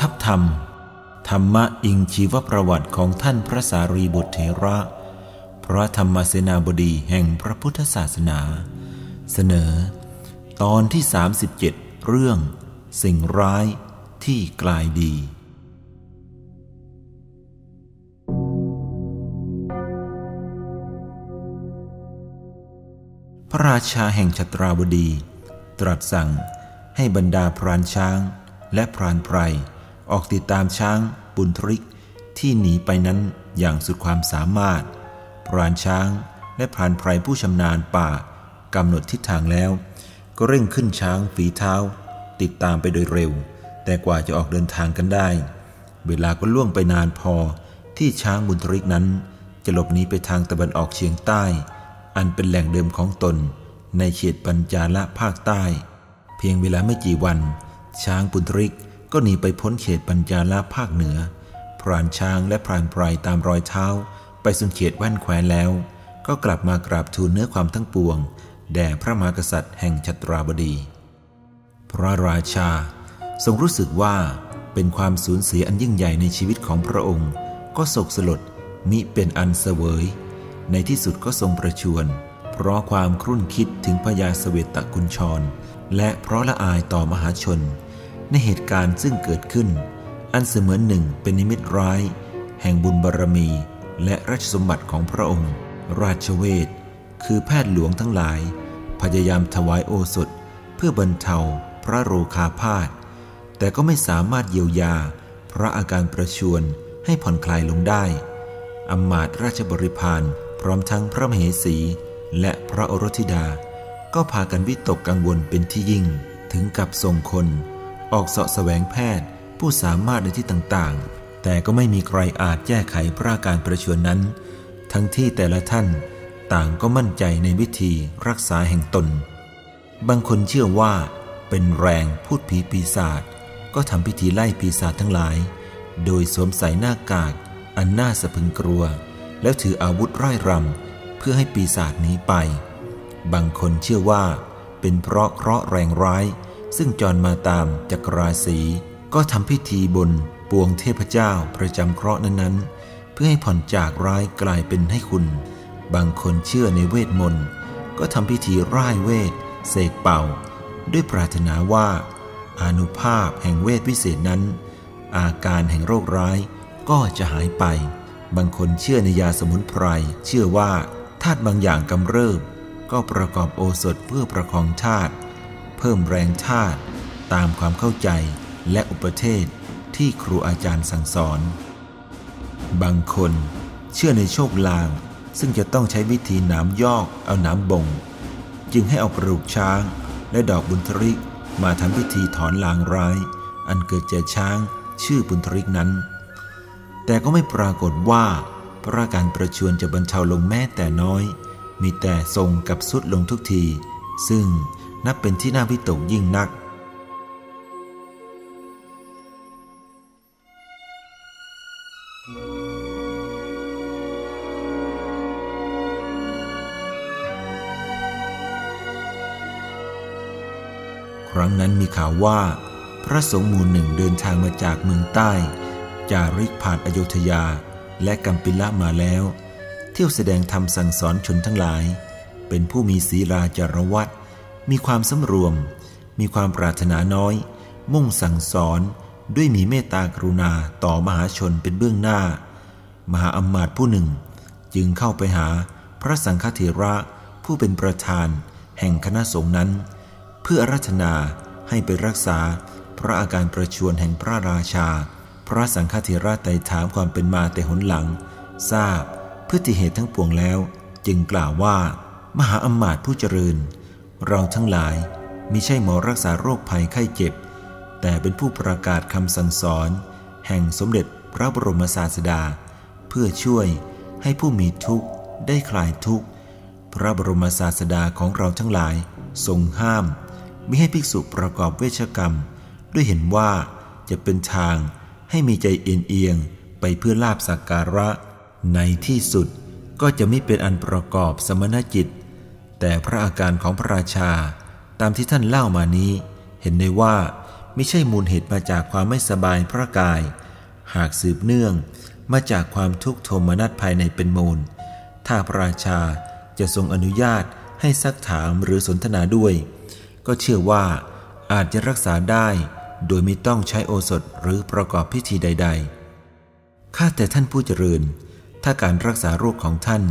ทัพธรรม ธรรมะอิงชีวประวัติของท่านพระสารีบุตรเถระพระธรรมเสนาบดีแห่งพระพุทธศาสนา เสนอ ตอนที่ 37 เรื่อง สิ่งร้ายที่กลายดี พระราชาแห่งชตราบดี ตรัสสั่งให้บรรดาพรานช้างและพรานไพร ออกติดตามช้างบุญทริกที่หนีไปนั้นอย่างสุดความสามารถ พรานช้างและพรานไพรผู้ชำนาญป่ากำหนดทิศทางแล้ว ก็เร่งขึ้นช้างฝีเท้า ติดตามไปโดยเร็ว แต่กว่าจะออกเดินทางกันได้ เวลาก็ล่วงไปนานพอที่ช้างบุญทริกนั้น จะหลบหนีไปทางตะวันออกเฉียงใต้ อันเป็นแหล่งเดิมของตน ในเขตปัญจาละภาคใต้ เพียงเวลาไม่กี่วัน ช้างปุนทริก ก็หนีไปพ้นเขตปัญจาลาภาคเหนือ พรานช้างและพรานไพรตามรอยเท้า ไปสุนเขตแว่นแควนแล้ว ก็กลับมากราบทูลเนื้อความทั้งปวง แด่พระมหากษัตริย์แห่งชัตราบดี พระราชา ทรงรู้สึกว่าเป็นความสูญเสียอันยิ่งใหญ่ในชีวิตของพระองค์ ก็โศกสลดมิเป็นอันเสวย ในที่สุดก็ทรงประชวรเพราะความครุ่นคิดถึงพญาสเวตกุญชร และเพราะละอายต่อมหาชน ในเหตุการณ์ซึ่งเกิดขึ้น อันเสมือนหนึ่งเป็นนิมิตร้าย แห่งบุญบารรมี และราชสมบัติของพระองค์ ราชเวทคือแพทย์หลวงทั้งหลาย พยายามถวายโอสถ เพื่อบรรเทาพระโรคาพาธแต่ก็ไม่สามารถเยียวยา พระอาการประชวนให้ผ่อนคลายลงได้อำมาตราชบริพารพร้อมทั้งพระมเหสี และพระโอรสธิดา ก็พากันวิตกกังวลเป็นที่ยิ่งถึงกับส่งคน ออกเสาะแสวงแพทย์ ผู้สามารถในที่ต่างๆ แต่ก็ไม่มีใครอาจแก้ไขพระการประชวรนั้น ทั้งที่แต่ละท่านต่างก็มั่นใจในวิธีรักษาแห่งตน บางคนเชื่อว่าเป็นแรงพูดผีปีศาจก็ทำพิธีไล่ปีศาจทั้งหลาย โดยสวมใส่หน้ากาก อันน่าสะพึงกลัว แล้วถืออาวุธไร้รำเพื่อให้ปีศาจหนีไป บางคนเชื่อว่าเป็นเพราะเคราะห์แรงร้าย ซึ่งจรมาตามจักรราศีก็ทำพิธีบนปวงเทพเจ้าประจำเคราะห์นั้นๆ เพื่อให้ผ่อนจากร้ายกลายเป็นให้คุณ บางคนเชื่อในเวทมนต์ ก็ทำพิธีร่ายเวทเสกเป่า ด้วยปรารถนาว่าอานุภาพแห่งเวทวิเศษนั้น อาการแห่งโรคร้ายก็จะหายไป บางคนเชื่อในยาสมุนไพร เชื่อว่าธาตุบางอย่างกำเริบ ก็ประกอบโอสถเพื่อประคองธาตุ เพิ่มแรงธาตุตามความเข้าใจและอุปเทศที่ครูอาจารย์สั่งสอน บางคนเชื่อในโชคลาง ซึ่งจะต้องใช้วิธีน้ำยอกเอาน้ำบ่ง จึงให้เอากระดูกช้างและดอกบุญทริกมาทำพิธีถอนลางร้าย อันเกิดจากช้างชื่อบุญทริกนั้น แต่ก็ไม่ปรากฏว่าพระการประชวนจะบรรเทาลงแม้แต่น้อย มีแต่ทรงกับสุดลงทุกที ซึ่ง นับเป็นที่น่าวิตกยิ่งนัก ครั้งนั้นมีข่าวว่า พระสงฆ์หมู่หนึ่งเดินทางมาจากเมืองใต้ จาริกผ่านอโยธยาและกัมปิละมาแล้ว เที่ยวแสดงธรรมสั่งสอนชนทั้งหลาย เป็นผู้มีศีลาจารวัต มีความสำรวม มีความปรารถนาน้อย มุ่งสั่งสอนด้วยมีเมตตากรุณาต่อมหาชนเป็นเบื้องหน้า มหาอมาตย์ผู้หนึ่ง จึงเข้าไปหาพระสังฆเถระผู้เป็นประธานแห่งคณะสงฆ์นั้น เพื่อรัตนาให้ไปรักษาพระอาการประชวนแห่งพระราชา พระสังฆเถระไต่ถามความเป็นมาแต่หนหลัง ทราบพฤติเหตุทั้งปวงแล้ว จึงกล่าวว่า มหาอมาตย์ผู้เจริญ เราทั้งหลายมิใช่หมอรักษาโรคภัยไข้เจ็บ แต่เป็นผู้ประกาศคำสั่งสอน แห่งสมเด็จพระบรมศาสดา เพื่อช่วยให้ผู้มีทุกข์ได้คลายทุกข์ พระบรมศาสดาของเราทั้งหลายทรงห้ามมิให้ภิกษุประกอบเวชกรรม ด้วยเห็นว่าจะเป็นทางให้มีใจเอียงเอียงไปเพื่อลาบสักการะ ในที่สุดก็จะไม่เป็นอันประกอบสมณจิต แต่พระอาการของพระราชาตามที่ท่านเล่ามานี้ เห็นได้ว่าไม่ใช่มูลเหตุมาจากความไม่สบายพระกาย หากสืบเนื่องมาจากความทุกข์โทมนัสภายในเป็นมูล ถ้าพระราชาจะทรงอนุญาตให้ซักถามหรือสนทนาด้วย ก็เชื่อว่าอาจจะรักษาได้โดยไม่ต้องใช้โอสถหรือประกอบพิธีใด ๆ ข้าแต่ท่านผู้เจริญ ถ้าการรักษาโรคของท่าน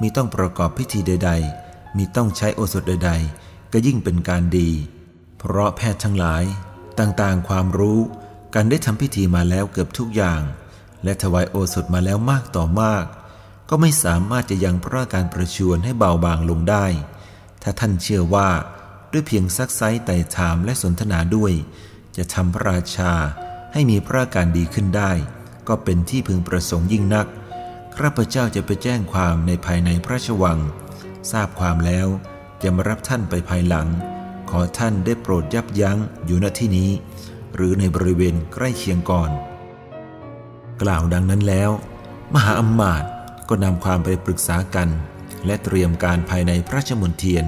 มีต้องประกอบพิธีใด ๆ มีต้องใช้โอสถใดๆ ก็ยิ่งเป็นการดี เพราะแพทย์ทั้งหลาย ต่างๆ ความรู้การได้ทำพิธีมาแล้วเกือบทุกอย่าง และถวายโอสถมาแล้วมากต่อมาก ก็ไม่สามารถจะยังพระการประชวนให้เบาบางลงได้ ถ้าท่านเชื่อว่าด้วยเพียงซักไซไต่ถามและสนทนาด้วย จะทำพระราชาให้มีพระการดีขึ้นได้ ก็เป็นที่พึงประสงค์ยิ่งนักข้าพเจ้าจะไปแจ้งความในภายในพระราชวัง ทราบความแล้วจะมารับท่านไปภายหลัง ขอท่านได้โปรดยับยั้งอยู่ณที่นี้ หรือในบริเวณใกล้เคียงก่อน กล่าวดังนั้นแล้ว มหาอมาตก็นำความไปปรึกษากัน และเตรียมการภายในพระราชมณฑียน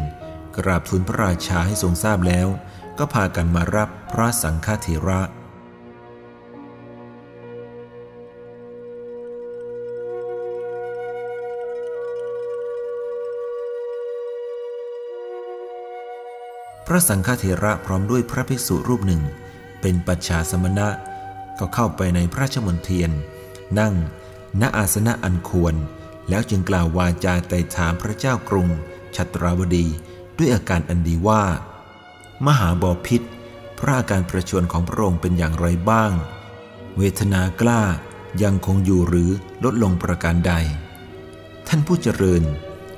กราบทูลพระราชาให้ทรงทราบแล้ว ก็พากันมารับพระสังฆเถระ พระสังฆเถระพร้อมด้วยพระภิกษุรูปหนึ่ง เป็นปัจฉาสมณะ ก็เข้าไปในพระชมณฑียน นั่ง ณอาสนะอันควร แล้วจึงกล่าววาจาไต่ถามพระเจ้ากรุงชัตราวดีด้วยอาการอันดีว่า มหาบอพิษ พระอาการประชวนของพระองค์เป็นอย่างไรบ้าง เวทนากล้ายังคงอยู่หรือลดลงประการใด ท่านผู้เจริญ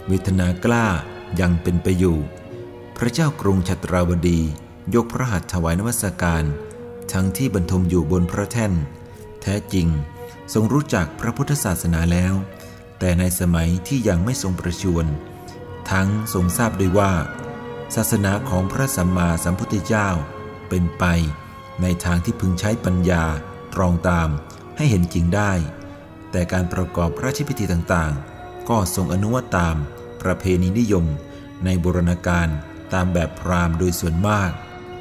เวทนากล้ายังเป็นไปอยู่ พระเจ้ากรุงชัตราวดี ยกพระหัตถ์ถวายนวัสการ ทั้งที่บรรทมอยู่บนพระแท่น แท้จริง ทรงรู้จักพระพุทธศาสนาแล้ว แต่ในสมัยที่ยังไม่ทรงประชวรทั้งทรงทราบด้วยว่า ศาสนาของพระสัมมาสัมพุทธเจ้า เป็นไปในทางที่พึงใช้ปัญญาตรองตามให้เห็นจริงได้ แต่การประกอบพระราชพิธีต่างๆ ก็ทรงอนุวัตตามประเพณีนิยมในบุรณาการ ตามแบบพราหมณ์โดยส่วนมาก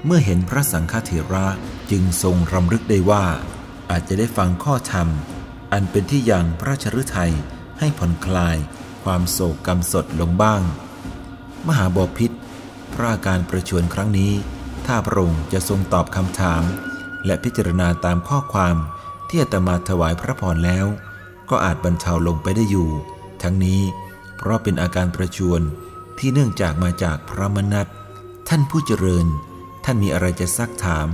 เมื่อเห็นพระสังฆเถระจึงทรงรำลึกได้ว่า อาจจะได้ฟังข้อธรรม อันเป็นที่ยังพระราชฤทัยให้ผ่อนคลายความโศกกรรมสดลงบ้าง มหาบพิษพระอาการประชวนครั้งนี้ ถ้าพระองค์จะทรงตอบคำถาม และพิจารณาตามข้อความที่อาตมาถวายพระพรแล้ว ก็อาจบรรเทาลงไปได้อยู่ ทั้งนี้เพราะเป็นอาการประชวน ที่เนื่องจากมาจากพระมนัตท่านผู้เจริญ ท่านมีอะไรจะซักถาม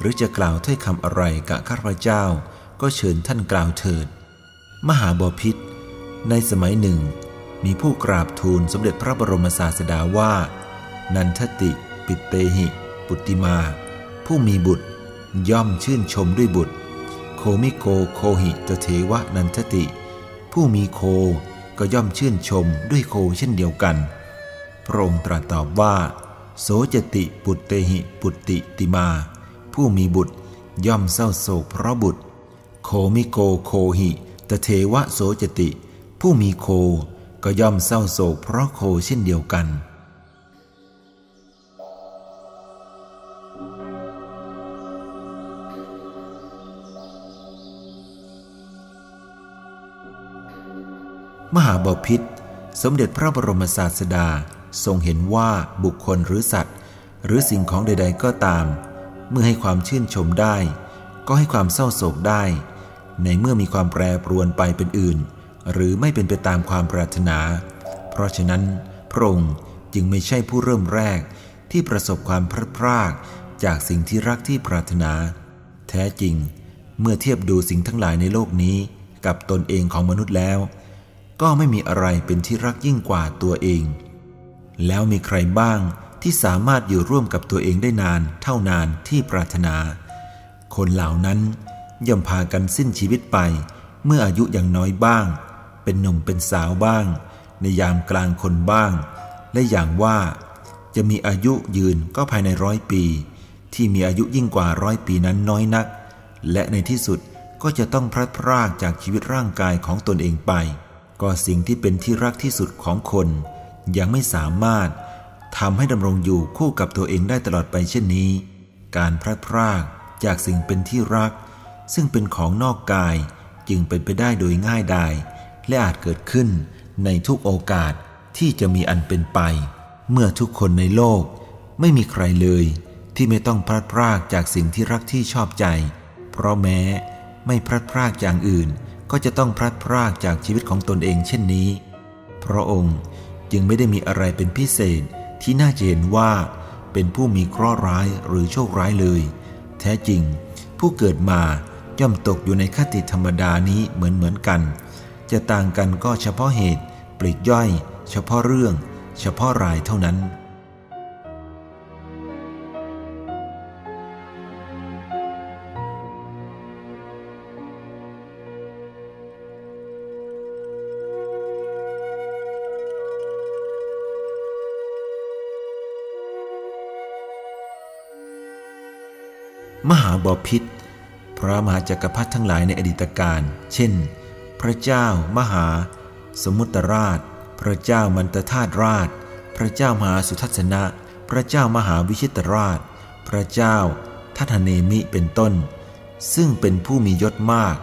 หรือจะกล่าวถ้อยคำอะไรกับข้าพเจ้า ก็เชิญท่านกล่าวเถิด มหาบพิษในสมัยหนึ่ง มีผู้กราบทูลสมเด็จพระบรมศาสดาว่า นันทติ ปุตเตหิ ปุตติมา ผู้มีบุตร ย่อมชื่นชมด้วยบุตร โคมิโกโคหิ ตะเถวะนันทติ ผู้มีโคก็ย่อมชื่นชมด้วยโคเช่นเดียวกัน พระองค์ตรัสตอบว่า โสจติปุตเตหิปุตติติมา ผู้มีบุตรย่อมเศร้าโศกเพราะบุตร โคมิโกโคหิตเถวะโสจติ ผู้มีโคก็ย่อมเศร้าโศกเพราะโคเช่นเดียวกันมหาบพิษสมเด็จพระบรมศาสดา ทรงเห็นว่าบุคคลหรือสัตว์ หรือสิ่งของใด ๆ ก็ตาม เมื่อให้ความชื่นชมได้ ก็ให้ความเศร้าโศกได้ ในเมื่อมีความแปรปรวนไปเป็นอื่น หรือไม่เป็นไปตามความปรารถนา เพราะฉะนั้นพระองค์จึงไม่ใช่ผู้เริ่มแรกที่ประสบความพลาดพลาดจากสิ่งที่รักที่ปรารถนา แท้จริง เมื่อเทียบดูสิ่งทั้งหลายในโลกนี้กับตนเองของมนุษย์แล้ว ก็ไม่มีอะไรเป็นที่รักยิ่งกว่าตัวเอง แล้วมีใครบ้างที่สามารถอยู่ร่วมกับตัวเองได้นานเท่านานที่ปรารถนา คนเหล่านั้นย่อมพากันสิ้นชีวิตไป เมื่ออายุยังน้อยบ้าง เป็นหนุ่มเป็นสาวบ้าง ในยามกลางคนบ้าง และอย่างว่า จะมีอายุยืนก็ภายในร้อยปี ที่มีอายุยิ่งกว่าร้อยปีนั้นน้อยนัก และในที่สุดก็จะต้องพลัดพรากจากชีวิตร่างกายของตนเองไป ก็สิ่งที่เป็นที่รักที่สุดของคน ยังไม่สามารถทำให้ดำรงอยู่คู่กับตัวเองได้ตลอดไปเช่นนี้ การพลัดพรากจากสิ่งเป็นที่รัก ซึ่งเป็นของนอกกายจึงเป็นไปได้โดยง่ายดายและอาจเกิดขึ้นในทุกโอกาสที่จะมีอันเป็นไป เมื่อทุกคนในโลก ไม่มีใครเลยที่ไม่ต้องพลัดพรากจากสิ่งที่รักที่ชอบใจ เพราะแม้ไม่พลัดพรากอย่างอื่น ก็จะต้องพลัดพรากจากชีวิตของตนเองเช่นนี้ พระองค์ จึงไม่ได้มีอะไรเป็นพิเศษที่น่าจะเห็นว่า เป็นผู้มีเคราะห์ร้ายหรือโชคร้ายเลย แท้จริง ผู้เกิดมาย่อมตกอยู่ในคติธรรมดานี้เหมือนเหมือนกัน จะต่างกันก็เฉพาะเหตุปลีกย่อย เฉพาะเรื่อง เฉพาะรายเท่านั้น บอพิษพระมหาจักรพรรดิทั้งหลายในอดีตการ เช่น พระเจ้ามหา สมุตราช พระเจ้ามันตธาตราช พระเจ้ามหาสุทัศนะ พระเจ้ามหาวิชิตราช พระเจ้าทัตเนมิเป็นต้น ซึ่งเป็นผู้มียศมาก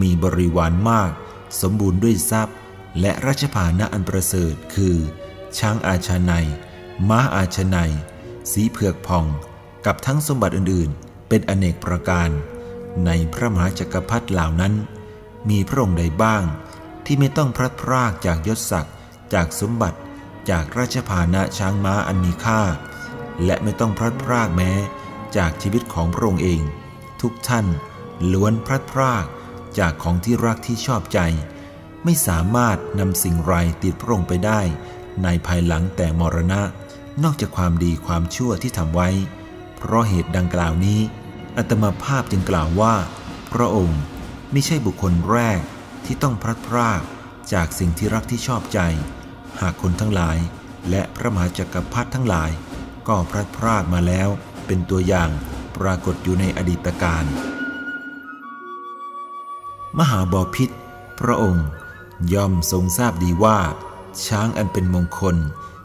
มีบริวารมาก สมบูรณ์ด้วยทรัพย์ และราชภานะอันประเสริฐคือ ช้างอาชาในม้าอาชาในสีเผือกผ่อง กับทั้งสมบัติอื่นๆ เป็นอเนกประการ ในพระมหาจักรพรรดิเหล่านั้น มีพระองค์ใดบ้างที่ไม่ต้องพลัดพรากจากยศศักดิ์จากสมบัติจากราชพานะช้างม้าอันมีค่า และไม่ต้องพลัดพรากแม้จากชีวิตของพระองค์เอง ทุกท่านล้วนพลัดพรากจากของที่รักที่ชอบใจ ไม่สามารถนำสิ่งไรติดพระองค์ไปได้ ในภายหลังแต่มรณะ นอกจากความดีความชั่วที่ทำไว้ เพราะเหตุดังกล่าวนี้ อัตมาภาพจึงกล่าวว่า พระองค์ไม่ใช่บุคคลแรกที่ต้องพลัดพรากจากสิ่งที่รักที่ชอบใจ หากคนทั้งหลายและพระมหาจักรพรรดิทั้งหลาย ก็พลัดพรากมาแล้วเป็นตัวอย่างปรากฏอยู่ในอดีตการ มหาบอพิษพระองค์ย่อมทรงทราบดีว่า ช้างอันเป็นมงคล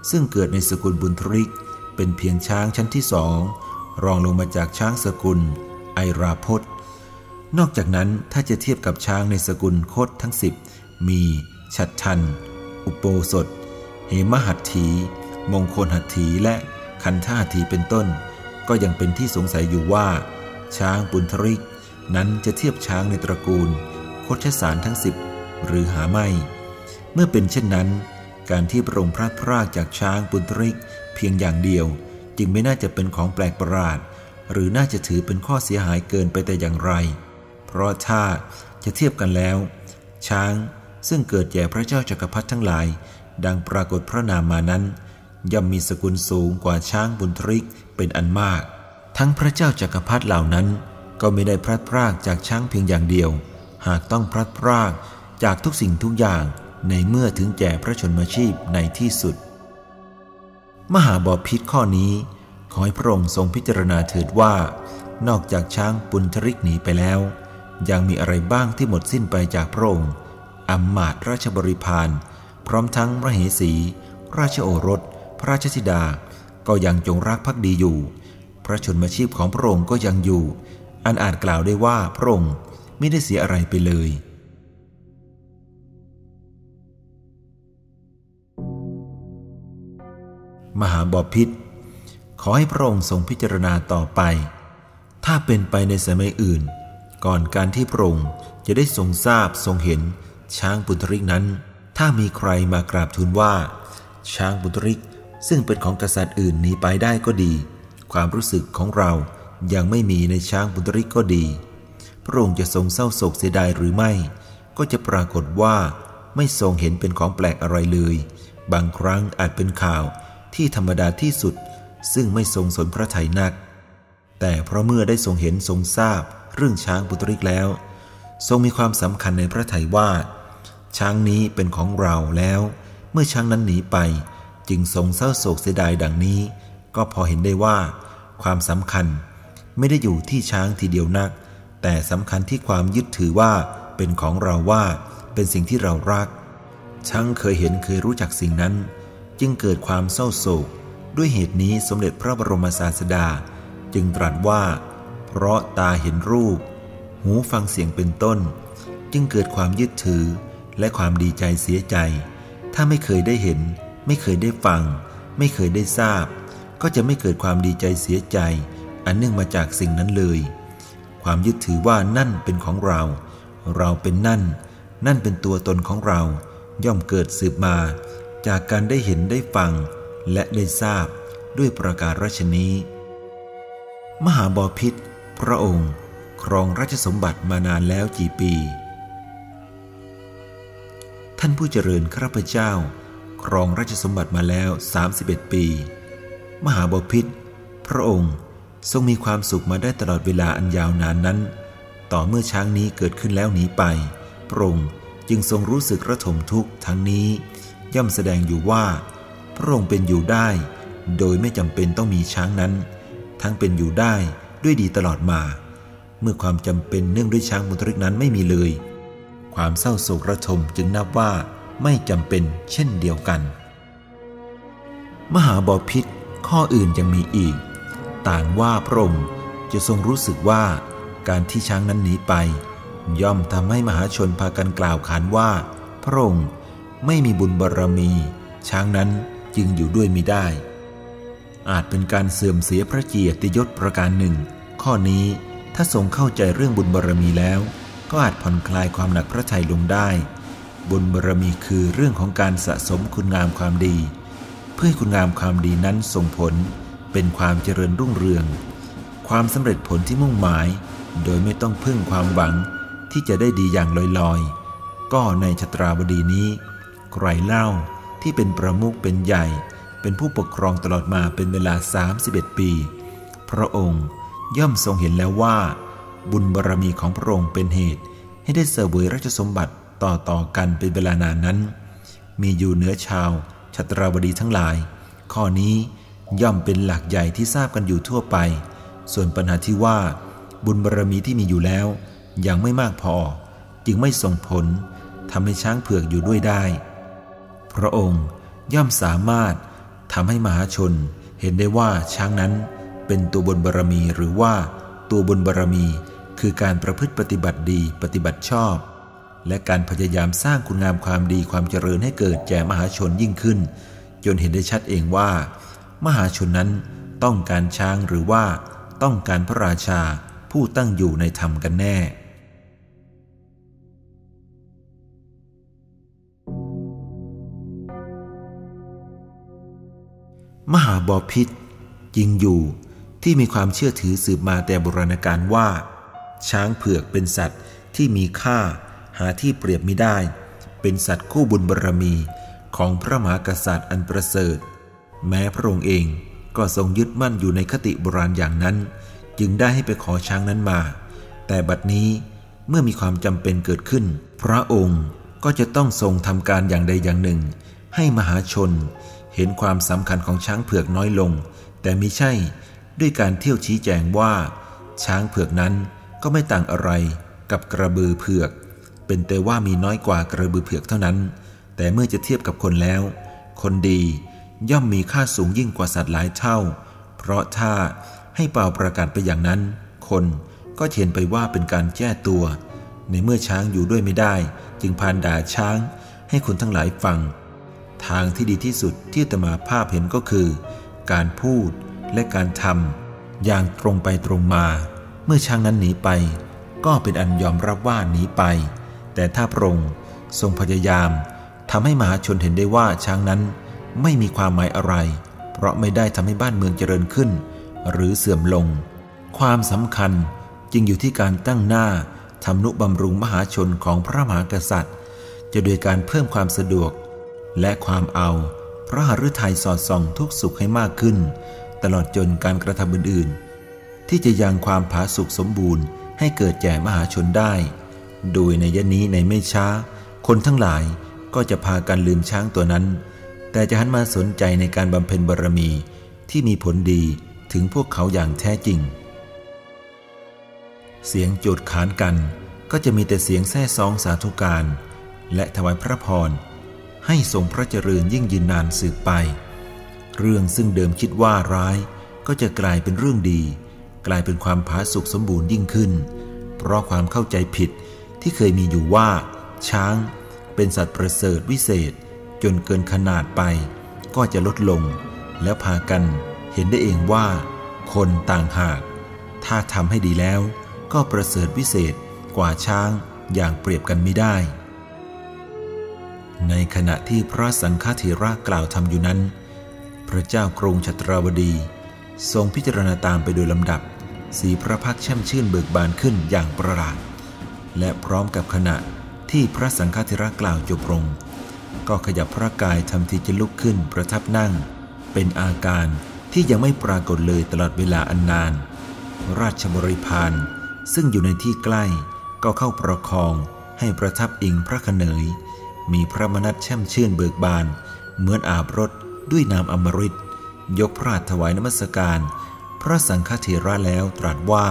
ซึ่งเกิดในสกุลบุญทริก เป็นเพียงช้างชั้นที่สอง รองลงมาจากช้างสกุล ไอราพศนอกจากนั้นถ้าจะเทียบกับช้างในสกุลโคตทั้งสิบมีชัดทัน อุปโปสถเหมหัตถี มงคลหัตถีและคันธาถีเป็นต้น ก็ยังเป็นที่สงสัยอยู่ว่า ช้างปุณทริก นั้นจะเทียบช้างในตระกูล โคชสารทั้งสิบหรือหาไม่ เมื่อเป็นเช่นนั้น การที่พระองค์พระพรากจากช้างปุณทริกเพียงอย่างเดียว จึงไม่น่าจะเป็นของแปลกประหลาด หรือน่าจะถือเป็นข้อเสียหายเกินไปแต่อย่างไร เพราะถ้าจะเทียบกันแล้ว ช้างซึ่งเกิดแก่พระเจ้าจักรพรรดิทั้งหลาย ดังปรากฏพระนามมานั้น ย่อมมีสกุลสูงกว่าช้างบุญทริกเป็นอันมาก ทั้งพระเจ้าจักรพรรดิเหล่านั้น ก็ไม่ได้พลัดพรากจากช้างเพียงอย่างเดียว หากต้องพลัดพรากจากทุกสิ่งทุกอย่างในเมื่อถึงแก่พระชนมชีพในที่สุด มหาบอพิษข้อนี้ ขอให้พระองค์ทรงพิจารณาเถิดว่า นอกจากช้างปุณธริกหนีไปแล้ว ยังมีอะไรบ้างที่หมดสิ้นไปจากพระองค์อัมมาตราชบริพารพร้อมทั้งพระเหสี ราชโอรส พระราชธิดา ก็ยังจงรักภักดีอยู่ พระชนมชีพของพระองค์ก็ยังอยู่ อันอาจกล่าวได้ว่าพระองค์ไม่ได้เสียอะไรไปเลย มหาบอพิษขอให้พระองค์ทรงพิจารณาต่อไป ถ้าเป็นไปในสมัยอื่น ก่อนการที่พระองค์จะได้ทรงทราบทรงเห็นช้างปุตริกนั้น ถ้ามีใครมากราบทูลว่า ช้างปุตริกซึ่งเป็นของกษัตริย์อื่นหนีไปได้ก็ดี ความรู้สึกของเรายังไม่มีในช้างปุตริกก็ดี พระองค์จะทรงเศร้าโศกเสียดายหรือไม่ ก็จะปรากฏว่าไม่ทรงเห็นเป็นของแปลกอะไรเลย บางครั้งอาจเป็นข่าว ที่ธรรมดาที่สุดซึ่งไม่ทรงสนพระไถยนัก แต่เพราะเมื่อได้ทรงเห็นทรงทราบเรื่องช้างปุตริกแล้ว ทรงมีความสำคัญในพระไถยว่า ช้างนี้เป็นของเราแล้ว เมื่อช้างนั้นหนีไป จึงทรงเศร้าโศกเสียดายดังนี้ ก็พอเห็นได้ว่า ความสำคัญไม่ได้อยู่ที่ช้างทีเดียวนัก แต่สำคัญที่ความยึดถือว่าเป็นของเราว่าเป็นสิ่งที่เรารัก ช้างเคยเห็นเคยรู้จักสิ่งนั้น จึงเกิดความเศร้าโศก ด้วยเหตุนี้สมเด็จพระบรมศาสดาจึงตรัสว่า เพราะตาเห็นรูป หูฟังเสียงเป็นต้น จึงเกิดความยึดถือและความดีใจเสียใจ ถ้าไม่เคยได้เห็น ไม่เคยได้ฟัง ไม่เคยได้ทราบ ก็จะไม่เกิดความดีใจเสียใจ อันเนื่องมาจากสิ่งนั้นเลย ความยึดถือว่านั่นเป็นของเรา เราเป็นนั่น นั่นเป็นตัวตนของเรา ย่อมเกิดสืบมา จากการได้เห็นได้ฟังและได้ทราบด้วยประการราชนี้ มหาบอพิษพระองค์ครองราชสมบัติมานานแล้วกี่ปี ท่านผู้เจริญข้าพเจ้า ครองราชสมบัติมาแล้ว 31 ปี มหาบพิษพระองค์ทรงมีความสุขมาได้ตลอดเวลาอันยาวนานนั้น ต่อเมื่อช้างนี้เกิดขึ้นแล้วหนีไปพระองค์จึงทรงรู้สึกระทมทุกข์ทั้งนี้ ย่อมแสดงอยู่ว่า พระองค์เป็นอยู่ได้ โดยไม่จำเป็นต้องมีช้างนั้น ทั้งเป็นอยู่ได้ด้วยดีตลอดมา เมื่อความจำเป็นเนื่องด้วยช้างมุตริกนั้นไม่มีเลย ความเศร้าโศกระทมจึงนับว่าไม่จำเป็นเช่นเดียวกัน มหาบอพิษข้ออื่นยังมีอีก ต่างว่าพระองค์จะทรงรู้สึกว่าการที่ช้างนั้นหนีไป ย่อมทำให้มหาชนพากันกล่าวขานว่า พระองค์ ไม่มีบุญบารรมี ช้างนั้นจึงอยู่ด้วยมิได้ อาจเป็นการเสื่อมเสียพระเกียรติยศประการหนึ่ง ข้อนี้ถ้าทรงเข้าใจเรื่องบุญบารรมีแล้ว ก็อาจผ่อนคลายความหนักพระทัยลงได้ บุญบารรมีคือเรื่องของการสะสมคุณงามความดี เพื่อให้คุณงามความดีนั้นส่งผลเป็นความเจริญรุ่งเรือง ความสำเร็จผลที่มุ่งหมาย โดยไม่ต้องพึ่งความหวังที่จะได้ดีอย่างลอยๆ ก็ในชตราบดีนี้ ใครเล่า ที่เป็นประมุขเป็นใหญ่ เป็นผู้ปกครองตลอดมาเป็นเวลา 31 ปี พระองค์ย่อมทรงเห็นแล้วว่า บุญบารรมีของพระองค์เป็นเหตุ ให้ได้เสวยราชสมบัติต่อต่อกันเป็นเวลานานนั้น มีอยู่เหนือชาวชตราบดีทั้งหลาย ข้อนี้ย่อมเป็นหลักใหญ่ที่ทราบกันอยู่ทั่วไป ส่วนปัญหาที่ว่า บุญบารรมีที่มีอยู่แล้ว ยังไม่มากพอ จึงไม่ส่งผลทำให้ช้างเผือกอยู่ด้วยได้ พระองค์ ย่อมสามารถทำให้มหาชนเห็นได้ว่าช้างนั้นเป็นตัวบนบารมีหรือว่าตัวบนบารมีคือการประพฤติปฏิบัติดีปฏิบัติชอบ และการพยายามสร้างคุณงามความดีความเจริญให้เกิดแก่มหาชนยิ่งขึ้น จนเห็นได้ชัดเองว่า มหาชนนั้นต้องการช้างหรือว่าต้องการพระราชาผู้ตั้งอยู่ในธรรมกันแน่ มหาบอพิษจริงอยู่ที่มีความเชื่อถือสืบมาแต่โบราณกาลว่า ช้างเผือกเป็นสัตว์ที่มีค่าหาที่เปรียบไม่ได้ เป็นสัตว์คู่บุญบารรมีของพระมหากษัตริย์อันประเสริฐ แม้พระองค์เองก็ทรงยึดมั่นอยู่ในคติโบราณอย่างนั้น จึงได้ให้ไปขอช้างนั้นมา แต่บัดนี้เมื่อมีความจำเป็นเกิดขึ้น พระองค์ก็จะต้องทรงทำการอย่างใดอย่างหนึ่ง ให้มหาชน เห็นความสำคัญของช้างเผือกน้อยลง แต่มิใช่ด้วยการเที่ยวชี้แจงว่า ช้างเผือกนั้นก็ไม่ต่างอะไรกับกระบือเผือก เป็นแต่ว่ามีน้อยกว่ากระบือเผือกเท่านั้น แต่เมื่อจะเทียบกับคนแล้ว คนดีย่อมมีค่าสูงยิ่งกว่าสัตว์หลายเท่า เพราะถ้าให้เป่าประกาศไปอย่างนั้น คนก็เทียนไปว่าเป็นการแก้ตัว ในเมื่อช้างอยู่ด้วยไม่ได้ จึงพานด่าช้างให้คนทั้งหลายฟัง ทางที่ดีที่สุดที่ตมาภาพเห็นก็คือ การพูดและการทำอย่างตรงไปตรงมา เมื่อช้างนั้นหนีไป ก็เป็นอันยอมรับว่าหนีไป แต่ถ้าพระองค์ทรงพยายามทำให้มหาชนเห็นได้ว่าช้างนั้นไม่มีความหมายอะไร เพราะไม่ได้ทำให้บ้านเมืองเจริญขึ้น หรือเสื่อมลง ความสำคัญจึงอยู่ที่การตั้งหน้าทำนุบำรุงมหาชนของพระมหากษัตริย์ จะโดยการเพิ่มความสะดวก และความเอาพระหฤทัยสอดส่องทุกสุขให้มากขึ้น ตลอดจนการกระทำอื่นๆ ที่จะยังความผาสุกสมบูรณ์ ให้เกิดแก่มหาชนได้ โดยในยะนี้ในไม่ช้า คนทั้งหลายก็จะพากันลืมช้างตัวนั้น แต่จะหันมาสนใจในการบำเพ็ญบารมีที่มีผลดีถึงพวกเขาอย่างแท้จริง เสียงโจดขานกันก็จะมีแต่เสียงแท้ซองสาธุการ และถวายพระพร ให้ทรงพระเจริญยิ่งยืนนานสืบไป เรื่องซึ่งเดิมคิดว่าร้าย ก็จะกลายเป็นเรื่องดี กลายเป็นความผาสุกสมบูรณ์ยิ่งขึ้น เพราะความเข้าใจผิดที่เคยมีอยู่ว่า ช้าง เป็นสัตว์ประเสริฐวิเศษ จนเกินขนาดไป ก็จะลดลง แล้วพากันเห็นได้เองว่า คนต่างหาก ถ้าทำให้ดีแล้ว ก็ประเสริฐวิเศษกว่าช้างอย่างเปรียบกันไม่ได้ ในขณะที่พระสังฆเถระกล่าวทำอยู่นั้น พระเจ้ากรุงชัตราวดี ทรงพิจารณาตามไปโดยลำดับ สีพระพักแช่มชื่นเบิกบานขึ้นอย่างประหลาด และพร้อมกับขณะที่พระสังฆเถระกล่าวจบลงก็ขยับพระกายทำทีจะลุกขึ้นประทับนั่ง เป็นอาการที่ยังไม่ปรากฏเลยตลอดเวลาอันนาน ราชบริพารซึ่งอยู่ในที่ใกล้ก็เข้าประคองให้ประทับอิงพระขเนย มีพระมนัตแช่มชื่นเบิกบาน เหมือนอาบรถด้วยน้ำอมฤตยกพระราชถวายนมัสการ พระสังฆเถระแล้วตรัสว่า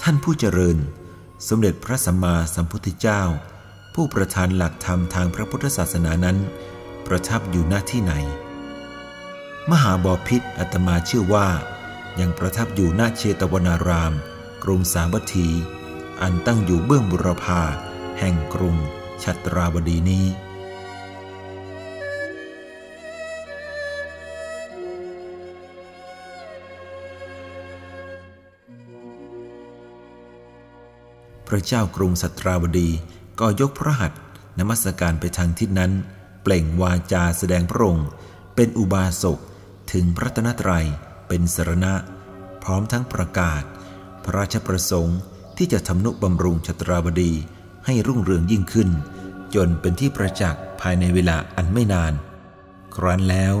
ท่านผู้เจริญ สมเด็จพระสัมมาสัมพุทธเจ้า ผู้ประธานหลักธรรมทางพระพุทธศาสนานั้น ประทับอยู่หน้าที่ไหน มหาบอพิษอัตมาเชื่อว่า ยังประทับอยู่หน้าเชตวนาราม กรุงสาวัตถี อันตั้งอยู่เบื้องบุรพาแห่งกรุง ชัตราบดีนี้ พระเจ้ากรุงสัตราบดีก็ยกพระหัตถ์นมัสการไปทางทิศนั้น เปล่งวาจาแสดงพระองค์ เป็นอุบาสกถึงพระตนตรัยเป็นสรณะ พร้อมทั้งประกาศ พระราชประสงค์ที่จะทำนุบำรุงชตราบดี ให้รุ่งเรืองยิ่งขึ้น จนเป็นที่ประจักษ์ภายในเวลาอันไม่นาน ครั้นแล้ว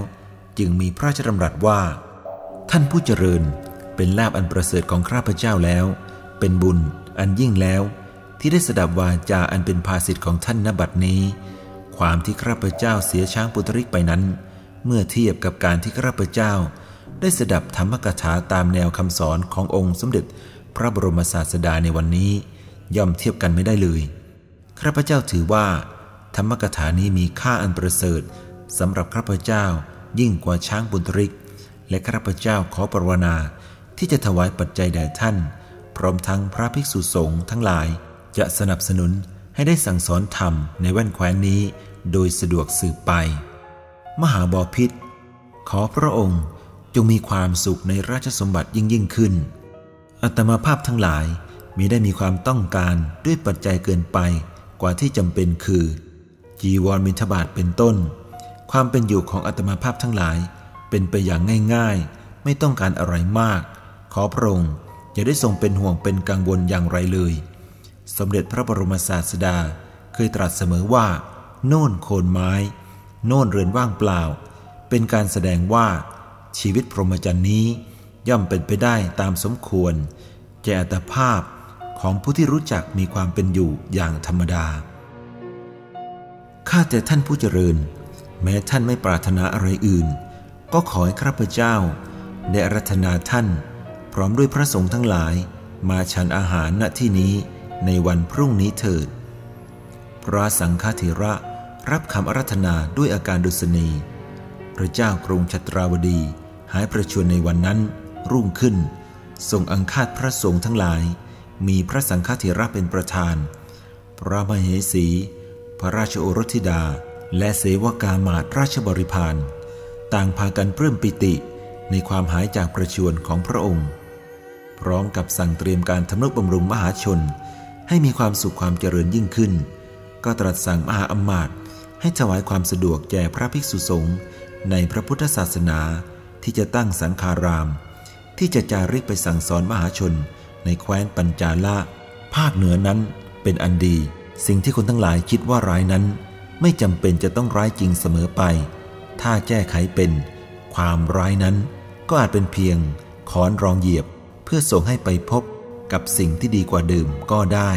จึงมีพระราชดำรัสว่า ท่านผู้เจริญเป็นลาบอันประเสริฐของข้าพเจ้าแล้ว เป็นบุญอันยิ่งแล้ว ที่ได้สดับวาจาอันเป็นภาสิทธิ์ของท่านนบัดนี้ ความที่ข้าพเจ้าเสียช้างปุตริกไปนั้น เมื่อเทียบกับการที่ข้าพเจ้า ได้สดับธรรมกถาตามแนวคำสอนขององค์สมเด็จพระบรมศาสดาในวันนี้ ย่อมเทียบกันไม่ได้เลยข้าพเจ้าถือว่า ธรรมกถานี้มีค่าอันประเสริฐสำหรับข้าพเจ้ายิ่งกว่าช้างบุญทริก และข้าพเจ้าขอปรวนาที่จะถวายปัจจัยแด่ท่าน พร้อมทั้งพระภิกษุสงฆ์ทั้งหลาย จะสนับสนุนให้ได้สั่งสอนธรรมในแว่นแคว้นนี้ โดยสะดวกสืบไป มหาบอพิษ ขอพระองค์จงมีความสุขในราชสมบัติยิ่งยิ่งขึ้น อัตมาภาพทั้งหลาย มีได้มีความต้องการด้วยปัจจัยเกินไปกว่าที่จำเป็นคือ จีวรมิทบาทเป็นต้น ความเป็นอยู่ของอัตมาภาพทั้งหลาย เป็นไปอย่างง่ายๆ ไม่ต้องการอะไรมาก ขอพระองค์อย่าได้ทรงเป็นห่วงเป็นกังวลอย่างไรเลย สมเด็จพระบรมศาสดาเคยตรัสเสมอว่า โน่นโคนไม้ โน่นเรือนว่างเปล่า เป็นการแสดงว่า ชีวิตพรหมจรรย์นี้ ย่อมเป็นไปได้ตามสมควรแก่อัตภาพ ของผู้ที่รู้จักมีความเป็นอยู่อย่างธรรมดา ข้าแต่ท่านผู้เจริญ แม้ท่านไม่ปรารถนาอะไรอื่น ก็ขอให้ข้าพเจ้าได้รัตนาท่าน พร้อมด้วยพระสงฆ์ทั้งหลาย มาฉันอาหารณที่นี้ในวันพรุ่งนี้เถิด พระสังฆเถระรับคำอารัธนาด้วยอาการดุษณี พระเจ้ากรุงชัตราวดี หายประชวรในวันนั้นรุ่งขึ้นทรงอังคาดพระสงฆ์ทั้งหลาย มีพระสังฆเถระเป็นประธาน พระมเหสี พระราชโอรสธิดา และเสวกามาตราชบริพารต่างพากันเพิ่มปิติในความหายจากประชวรของพระองค์ พร้อมกับสั่งเตรียมการทำนุบำรุงมหาชน ให้มีความสุขความเจริญยิ่งขึ้น ก็ตรัสสั่งมหาอมาตย์ให้ถวายความสะดวกแก่พระภิกษุสงฆ์ในพระพุทธศาสนาที่จะตั้งสังฆาราม ที่จะจาริกไปสั่งสอนมหาชน ในแคว้นปัญจาละภาคเหนือนั้นเป็นอันดี สิ่งที่คนทั้งหลายคิดว่าร้ายนั้น ไม่จำเป็นจะต้องร้ายจริงเสมอไป ถ้าแก้ไขเป็น ความร้ายนั้น ก็อาจเป็นเพียงขอนรองเหยียบ เพื่อส่งให้ไปพบกับสิ่งที่ดีกว่าเดิมก็ได้